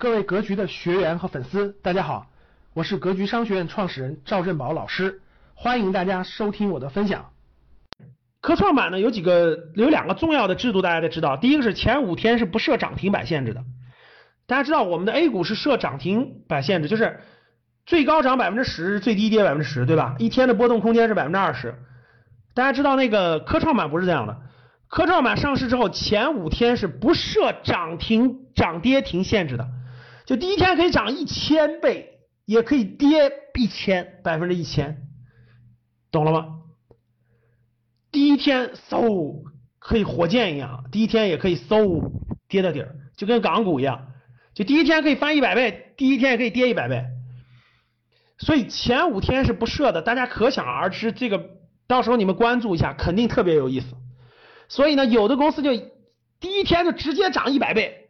各位格局的学员和粉丝，大家好，我是格局商学院创始人赵振宝老师，欢迎大家收听我的分享。科创板呢有几个有两个重要的制度，大家得知道。第一个是前五天是不设涨停板限制的，大家知道我们的 A 股是设涨停板限制，就是最高涨百分之十，最低跌百分之十，对吧？一天的波动空间是百分之二十。大家知道那个科创板不是这样的。科创板上市之后，前五天是不设涨停、涨跌停限制的，就第一天可以涨一千倍，也可以跌一千百分之一千，懂了吗？第一天嗖可以火箭一样，第一天也可以嗖跌到底儿，就跟港股一样，就第一天可以翻一百倍，第一天也可以跌一百倍，所以前五天是不设的，大家可想而知，这个到时候你们关注一下，肯定特别有意思。所以呢，有的公司就第一天就直接涨一百倍，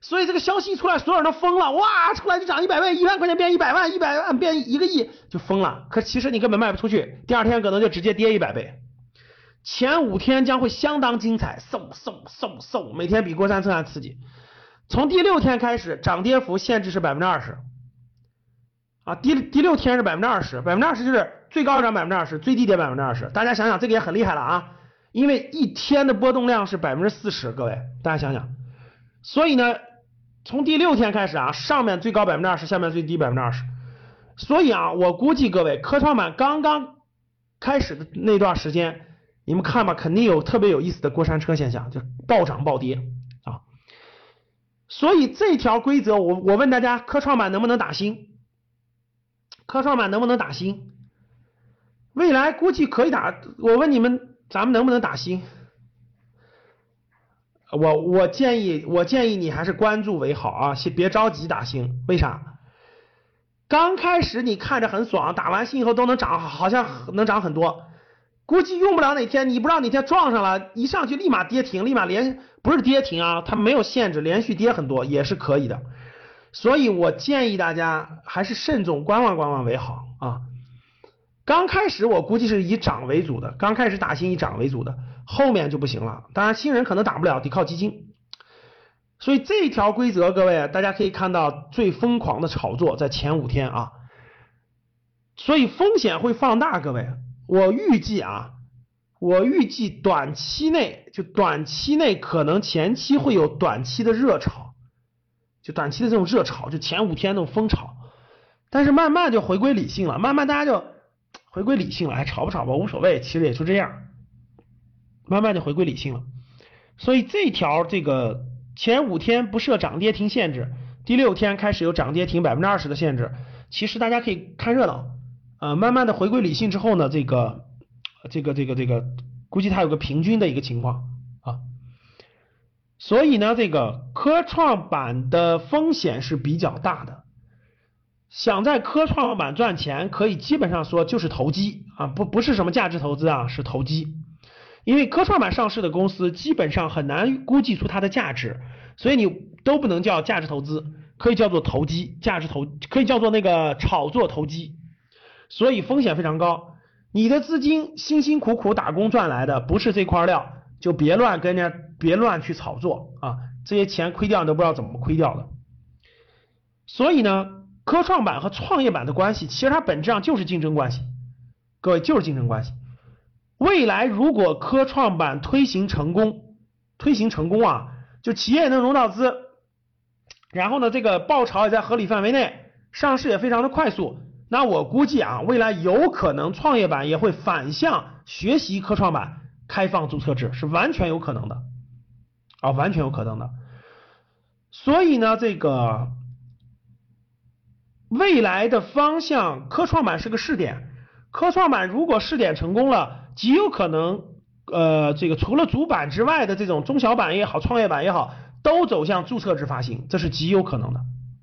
所以这个消息一出来，所有人都疯了，哇，出来就涨一百倍，一万块钱变一百万，一百万变一个亿，就疯了。可其实你根本卖不出去，第二天可能就直接跌一百倍。前五天将会相当精彩，嗖嗖嗖嗖，每天比过山车还刺激。从第六天开始，涨跌幅限制是百分之二十，啊，第第六天是百分之二十，百分之二十就是最高涨百分之二十，最低跌百分之二十。大家想想，这个也很厉害了啊。因为一天的波动量是百分之四十，各位大家想想，所以呢，从第六天开始啊，上面最高百分之二十，下面最低百分之二十，所以啊，我估计各位科创板刚刚开始的那段时间，你们看吧，肯定有特别有意思的过山车现象，就暴涨暴跌啊。所以这条规则，我我问大家，科创板能不能打新？科创板能不能打新？未来估计可以打，我问你们。咱们能不能打新？我我建议我建议你还是关注为好啊，先别着急打新。为啥？刚开始你看着很爽，打完新以后都能涨，好像能涨很多。估计用不了哪天，你不知道哪天撞上了，一上去立马跌停，立马连不是跌停啊，它没有限制，连续跌很多也是可以的。所以我建议大家还是慎重观望观望为好啊。刚开始我估计是以涨为主的，刚开始打新以涨为主的，后面就不行了。当然新人可能打不了，得靠基金。所以这条规则，各位大家可以看到最疯狂的炒作在前五天啊，所以风险会放大。各位，我预计啊，我预计短期内就短期内可能前期会有短期的热炒，就短期的这种热炒，就前五天那种疯炒，但是慢慢就回归理性了，慢慢大家就。回归理性了，还炒不炒吧，无所谓，其实也就这样，慢慢就回归理性了。所以这条这个前五天不设涨跌停限制，第六天开始有涨跌停百分之二十的限制，其实大家可以看热闹，呃，慢慢的回归理性之后呢，这个这个这个这个估计它有个平均的一个情况啊。所以呢，这个科创板的风险是比较大的。想在科创板赚钱，可以基本上说就是投机啊，不不是什么价值投资啊，是投机。因为科创板上市的公司基本上很难估计出它的价值，所以你都不能叫价值投资，可以叫做投机，价值投可以叫做那个炒作投机，所以风险非常高。你的资金辛辛苦苦打工赚来的不是这块料，就别乱跟人家别乱去炒作啊，这些钱亏掉你都不知道怎么亏掉的。所以呢。科创板和创业板的关系，其实它本质上就是竞争关系，各位就是竞争关系。未来如果科创板推行成功，推行成功啊，就企业能融到资，然后呢，这个爆炒也在合理范围内，上市也非常的快速，那我估计啊，未来有可能创业板也会反向学习科创板开放注册制，是完全有可能的啊，完全有可能的。所以呢，这个。未来的方向，科创板是个试点。科创板如果试点成功了，极有可能，呃，这个除了主板之外的这种中小板也好，创业板也好，都走向注册制发行，这是极有可能的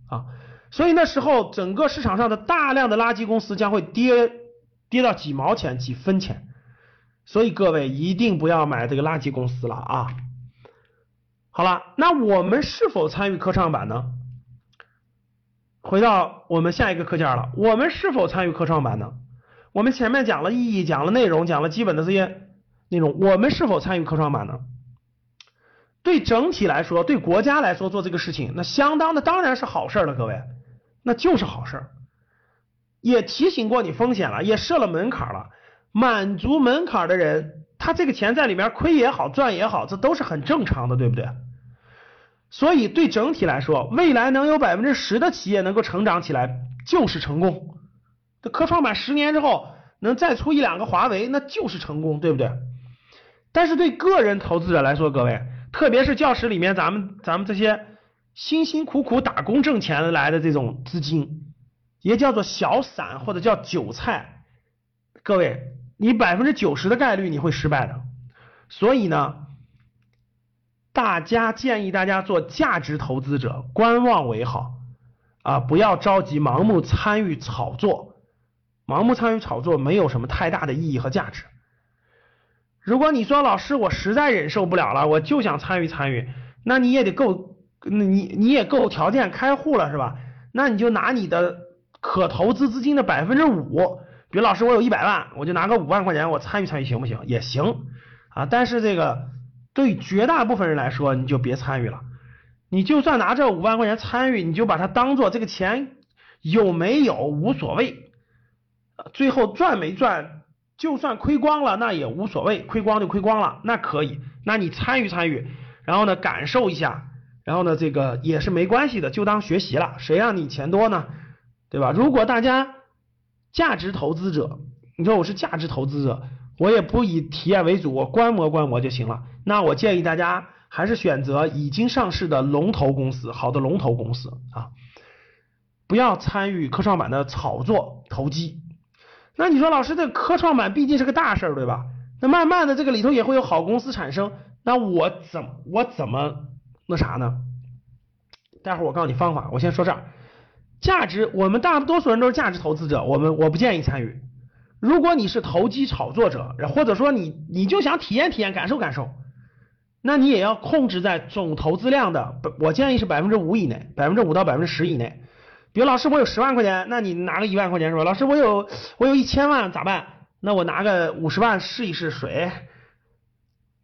啊。所以那时候，整个市场上的大量的垃圾公司将会跌，跌到几毛钱、几分钱。所以各位一定不要买这个垃圾公司了啊。好了，那我们是否参与科创板呢？回到我们下一个课件了，我们是否参与科创板呢？我们前面讲了意义，讲了内容，讲了基本的这些内容，我们是否参与科创板呢？对整体来说，对国家来说做这个事情，那相当的当然是好事了，各位，那就是好事。也提醒过你风险了，也设了门槛了，满足门槛的人，他这个钱在里面亏也好，赚也好，这都是很正常的，对不对？所以对整体来说，未来能有百分之十的企业能够成长起来，就是成功。这科创板十年之后能再出一两个华为，那就是成功，对不对？但是对个人投资者来说，各位。特别是教室里面，咱们咱们这些辛辛苦苦打工挣钱来的这种资金，也叫做小散或者叫韭菜。各位，你百分之九十的概率你会失败的。所以呢，大家建议大家做价值投资者，观望为好啊，不要着急盲目参与炒作，盲目参与炒作没有什么太大的意义和价值。如果你说老师，我实在忍受不了了，我就想参与参与，那你也得够，你你也够条件开户了是吧？那你就拿你的可投资资金的百分之五，比如老师我有一百万，我就拿个五万块钱我参与参与行不行？也行啊，但是这个对绝大部分人来说，你就别参与了。你就算拿这五万块钱参与，你就把它当做这个钱有没有无所谓，最后赚没赚？就算亏光了，那也无所谓，亏光就亏光了，那可以，那你参与参与，然后呢感受一下，然后呢这个也是没关系的，就当学习了，谁让你钱多呢，对吧？如果大家价值投资者，你说我是价值投资者，我也不以体验为主，我观摩观摩就行了，那我建议大家还是选择已经上市的龙头公司，好的龙头公司啊，不要参与科创板的炒作投机。那你说老师，这科创板毕竟是个大事儿，对吧？那慢慢的这个里头也会有好公司产生，那我怎我怎么那啥呢？待会儿我告诉你方法，我先说这儿。价值，我们大多数人都是价值投资者，我们我不建议参与。如果你是投机炒作者，或者说你你就想体验体验、感受感受，那你也要控制在总投资量的，我建议是百分之五以内，百分之五到百分之十以内。比如老师，我有十万块钱，那你拿个一万块钱是吧？老师，我有我有一千万咋办？那我拿个五十万试一试水。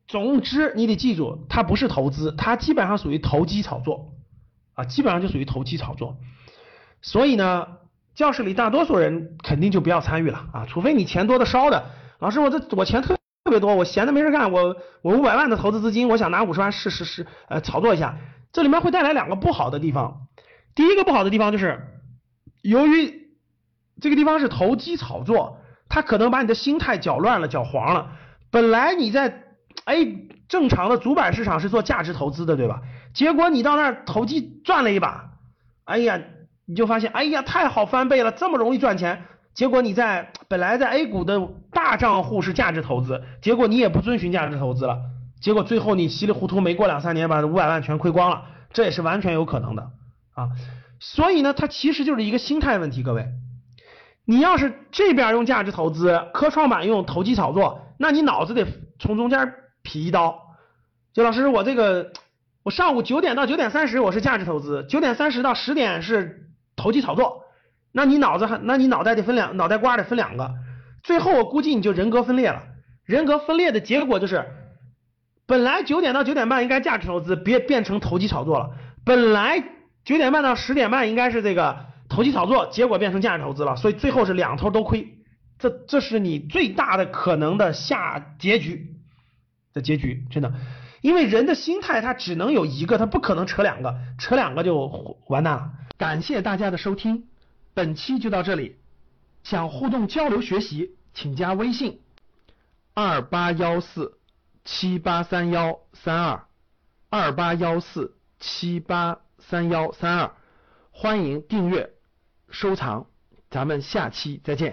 总之，你得记住，它不是投资，它基本上属于投机炒作啊，基本上就属于投机炒作。所以呢，教室里大多数人肯定就不要参与了啊，除非你钱多的烧的。老师，我这我钱特特别多，我闲的没事干，我我五百万的投资资金，我想拿五十万试试试呃炒作一下，这里面会带来两个不好的地方。第一个不好的地方就是，由于这个地方是投机炒作，它可能把你的心态搅乱了、搅黄了。本来你在哎正常的主板市场是做价值投资的，对吧？结果你到那儿投机赚了一把，哎呀，你就发现哎呀太好翻倍了，这么容易赚钱。结果你在本来在 A 股的大账户是价值投资，结果你也不遵循价值投资了，结果最后你稀里糊涂没过两三年把五百万全亏光了，这也是完全有可能的。啊，所以呢，它其实就是一个心态问题。各位，你要是这边用价值投资，科创板用投机炒作，那你脑子得从中间劈一刀。就老师，我这个我上午九点到九点三十我是价值投资，九点三十到十点是投机炒作，那你脑子还，那你脑袋得分两，脑袋瓜得分两个。最后我估计你就人格分裂了。人格分裂的结果就是，本来九点到九点半应该价值投资，别变成投机炒作了。本来。九点半到十点半应该是这个投机炒作，结果变成价值投资了，所以最后是两头都亏，这这是你最大的可能的下结局的结局，真的，因为人的心态他只能有一个，他不可能扯两个，扯两个就完蛋了。感谢大家的收听，本期就到这里，想互动交流学习，请加微信二八幺四七八三幺三二二八幺四七八。三幺三二，欢迎订阅、收藏，咱们下期再见。